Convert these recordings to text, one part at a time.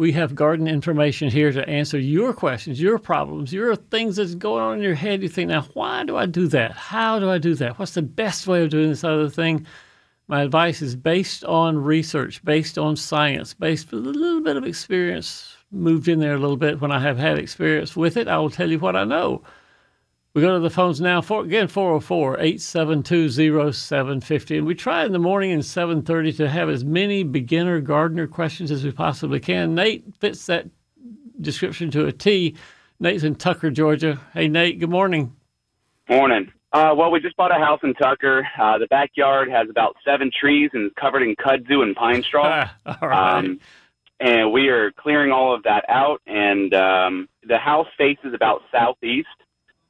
We have garden information here to answer your questions, your problems, your things that's going on in your head. You think, now, why do I do that? How do I do that? What's the best way of doing this other thing? My advice is based on research, based on science, based with a little bit of experience moved in there a little bit. When I have had experience with it, I will tell you what I know. We go to the phones now. For, again, 404-872-0750. And we try in the morning and 7.30 to have as many beginner gardener questions as we possibly can. Nate fits that description to a T. Nate's in Tucker, Georgia. Hey, Nate, good morning. Morning. Uh, well, we just bought a house in Tucker. Uh, the backyard has about seven trees and covered in kudzu and pine straw. all right. Um, and we are clearing all of that out. And um, the house faces about southeast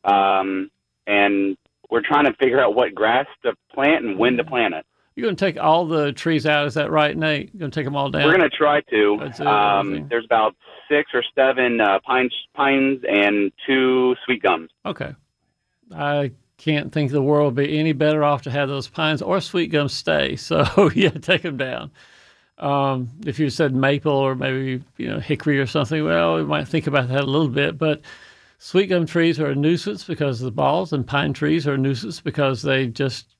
um, and we're trying to figure out what grass to plant and when to plant it. You're going to take all the trees out, is that right, Nate? You're going to take them all down? We're going to try to. Um, there's about six or seven uh, pines, pines and two sweet gums. Okay. I can't think the world would be any better off to have those pines or sweet gums stay. So, yeah, take them down. Um, if you said maple or maybe, you know, hickory or something, well, we might think about that a little bit. But sweet gum trees are a nuisance because of the balls, and pine trees are a nuisance because they just,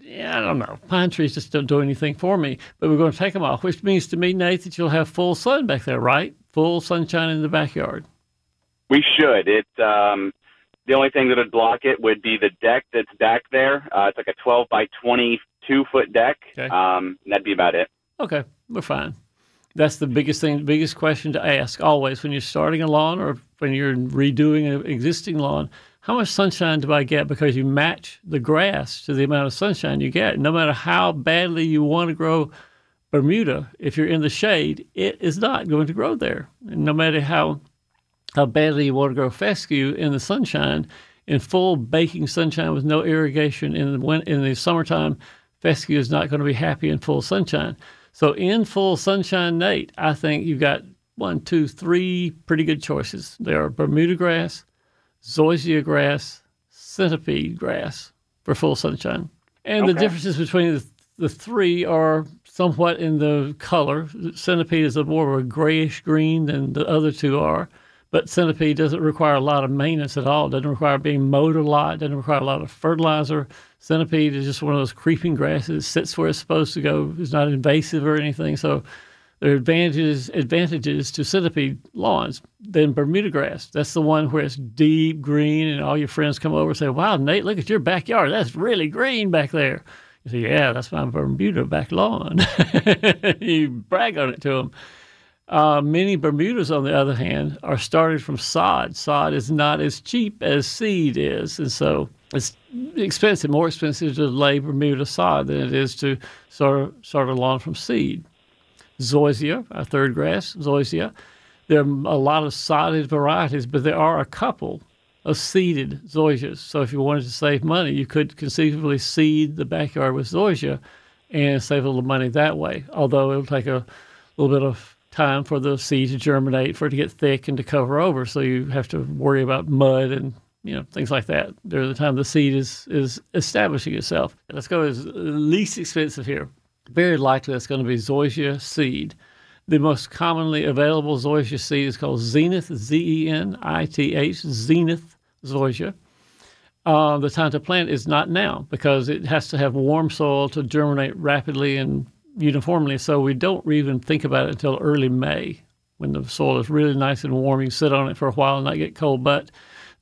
yeah, I don't know. Pine trees just don't do anything for me. But we're going to take them off, which means to me, Nate, that you'll have full sun back there, right? Full sunshine in the backyard. We should. It um, the only thing that would block it would be the deck that's back there. Uh, it's like a 12 by 22 foot deck. Okay. Um, that'd be about it. Okay, we're fine. That's the biggest thing, biggest question to ask always when you're starting a lawn or when you're redoing an existing lawn. How much sunshine do I get? Because you match the grass to the amount of sunshine you get. No matter how badly you want to grow Bermuda, if you're in the shade, it is not going to grow there. And no matter how how badly you want to grow fescue in the sunshine, in full baking sunshine with no irrigation in the in the summertime, fescue is not going to be happy in full sunshine. So in full sunshine, Nate, I think you've got one, two, three pretty good choices. There are Bermuda grass, zoysia grass, centipede grass for full sunshine. And the differences between the, the three are somewhat in the color. Centipede is a more of a grayish green than the other two are. But centipede doesn't require a lot of maintenance at all. It Doesn't require being mowed a lot. It Doesn't require a lot of fertilizer. Centipede is just one of those creeping grasses. Sits where it's supposed to go. It's not invasive or anything. So there are advantages advantages to centipede lawns than Bermuda grass. That's the one where it's deep green, and all your friends come over and say, "Wow, Nate, look at your backyard. That's really green back there." You say, "Yeah, that's my Bermuda back lawn." you brag on it to them. Uh, many Bermudas, on the other hand, are started from sod. Sod is not as cheap as seed is, and so it's expensive, more expensive to lay Bermuda sod than it is to start, start a lawn from seed. Zoysia, our third grass, Zoysia. There are a lot of sodded varieties, but there are a couple of seeded zoysias. So if you wanted to save money, you could conceivably seed the backyard with zoysia and save a little money that way. Although it'll take a little bit of time for the seed to germinate, for it to get thick and to cover over. So you have to worry about mud and you know things like that during the time the seed is is establishing itself. Let's go as least expensive here. Very likely it's going to be zoysia seed. The most commonly available zoysia seed is called Zenith, Z E N I T H, Zenith zoysia. Uh, the time to plant is not now because it has to have warm soil to germinate rapidly and uniformly. So we don't even think about it until early May when the soil is really nice and warm. You sit on it for a while and not get cold, but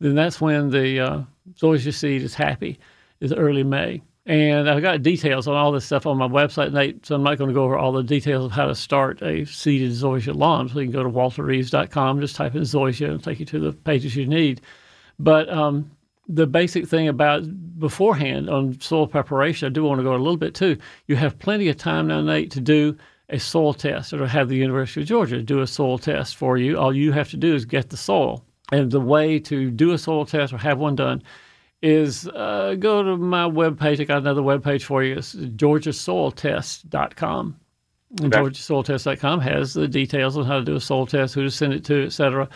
then that's when the uh, zoysia seed is happy, is early May. And I've got details on all this stuff on my website, Nate, so I'm not going to go over all the details of how to start a seeded zoysia lawn. So you can go to walterreeves.com, just type in zoysia, and take you to the pages you need. But um, the basic thing about beforehand on soil preparation, I do want to go a little bit too. You have plenty of time now, Nate, to do a soil test or have the University of Georgia do a soil test for you. All you have to do is get the soil. And the way to do a soil test or have one done is uh, go to my webpage. I got another webpage for you. It's georgiasoiltest.com. And Okay. georgiasoiltest.com has the details on how to do a soil test, who to send it to, et cetera.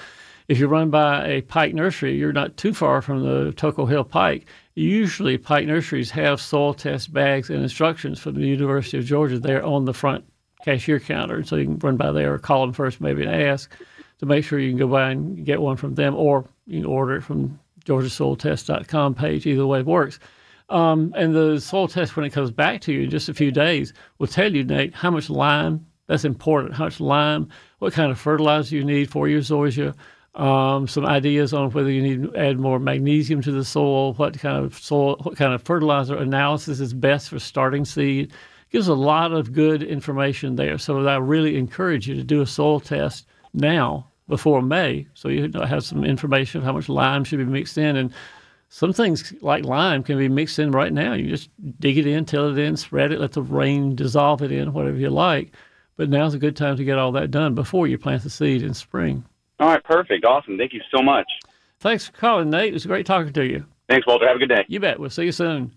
If you run by a Pike Nursery, you're not too far from the Toco Hill Pike. Usually, Pike Nurseries have soil test bags and instructions from the University of Georgia there on the front cashier counter. So you can run by there or call them first, maybe, and ask to make sure you can go by and get one from them, or you can order it from georgiasoiltest.com page. Either way works. Um, and the soil test, when it comes back to you in just a few days, will tell you, Nate, how much lime. That's important. How much lime, what kind of fertilizer you need for your zoysia, um, some ideas on whether you need to add more magnesium to the soil, what kind of soil, what kind of fertilizer analysis is best for starting seed. Gives a lot of good information there. So I really encourage you to do a soil test now before May, so you have some information of how much lime should be mixed in. And some things like lime can be mixed in right now. You just dig it in, till it in, spread it, let the rain dissolve it in, whatever you like. But now's a good time to get all that done before you plant the seed in spring. All right, perfect. Awesome. Thank you so much. Thanks for calling, Nate. It was great talking to you. Thanks, Walter. Have a good day. You bet. We'll see you soon.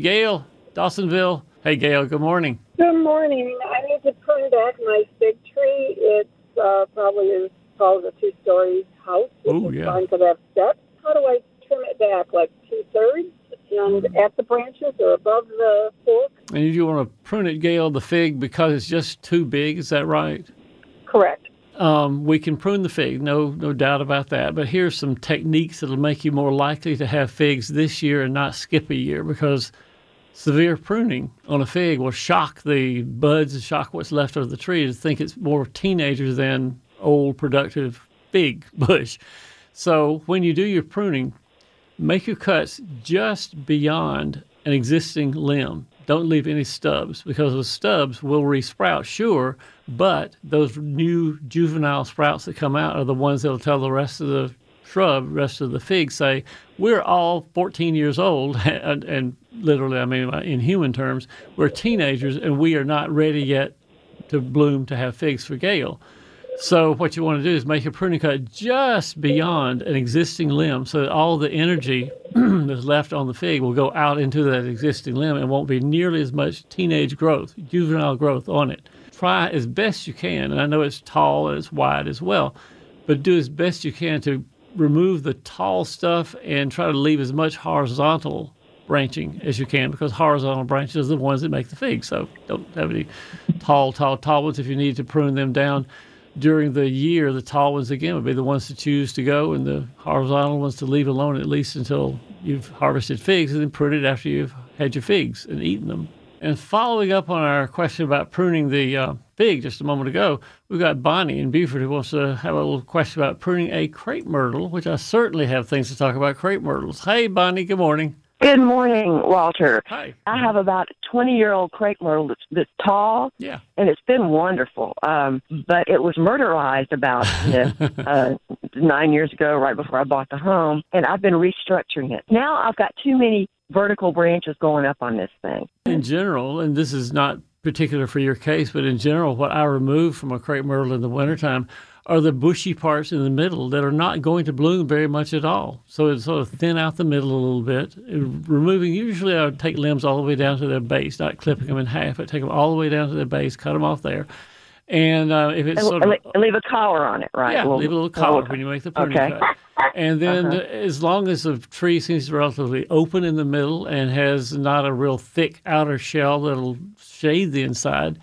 Gail, Dawsonville. Hey, Gail, good morning. Good morning. I need to prune back my fig tree. It's uh, probably as tall as a two story house. Oh, yeah. Fine to that steps. How do I trim it back? Like two thirds? And at the branches or above the fork? And you want to prune it, Gail, the fig, because it's just too big. Is that right? Correct. Um, we can prune the fig, no, no doubt about that. But here's some techniques that'll make you more likely to have figs this year and not skip a year because severe pruning on a fig will shock the buds and shock what's left of the tree to think it's more teenagers than old productive fig bush. So when you do your pruning, make your cuts just beyond an existing limb. Don't leave any stubs because the stubs will resprout, sure, but those new juvenile sprouts that come out are the ones that'll tell the rest of the shrub, rest of the fig, say, we're all 14 years old, and, and literally, I mean, in human terms, we're teenagers and we are not ready yet to bloom to have figs for Gail. So what you want to do is make a pruning cut just beyond an existing limb so that all the energy that's left on the fig will go out into that existing limb and won't be nearly as much teenage growth, juvenile growth on it. Try as best you can, and I know it's tall and it's wide as well, but do as best you can to remove the tall stuff and try to leave as much horizontal branching as you can because horizontal branches are the ones that make the fig. So don't have any tall, tall, tall ones if you need to prune them down during the year, the tall ones again would be the ones to choose to go, and the horizontal ones to leave alone at least until you've harvested figs, and then prune it after you've had your figs and eaten them. And following up on our question about pruning the uh, fig just a moment ago, we've got Bonnie in Beaufort who wants to have a little question about pruning a crepe myrtle, which I certainly have things to talk about crepe myrtles. Hey, Bonnie, good morning. Good morning, Walter. Hi. I have about a 20 year old crepe myrtle that's, that's tall, Yeah. and it's been wonderful. Um, but it was murderized about know, uh, nine years ago, right before I bought the home, and I've been restructuring it. Now I've got too many vertical branches going up on this thing. In general, and this is not particular for your case, but in general, what I remove from a crepe myrtle in the wintertime are the bushy parts in the middle that are not going to bloom very much at all. So it sort of thin out the middle a little bit. Removing, usually I would take limbs all the way down to their base, not clipping them in half, but take them all the way down to their base, cut them off there. And uh, if it's And, sort of leave a collar on it, right? yeah, Well, leave a little collar oh, when you make the pruning okay. cut. And then Uh-huh. as long as the tree seems relatively open in the middle and has not a real thick outer shell that'll shade the inside,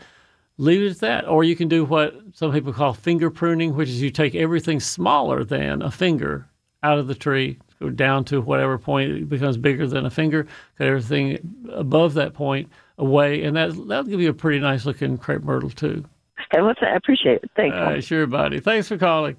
leave it at that. Or you can do what some people call finger pruning, which is you take everything smaller than a finger out of the tree, go down to whatever point it becomes bigger than a finger, cut everything above that point away, and that, that'll give you a pretty nice looking crepe myrtle too. Okay, what's that? I appreciate it. Thanks. All right, sure, buddy. Thanks for calling.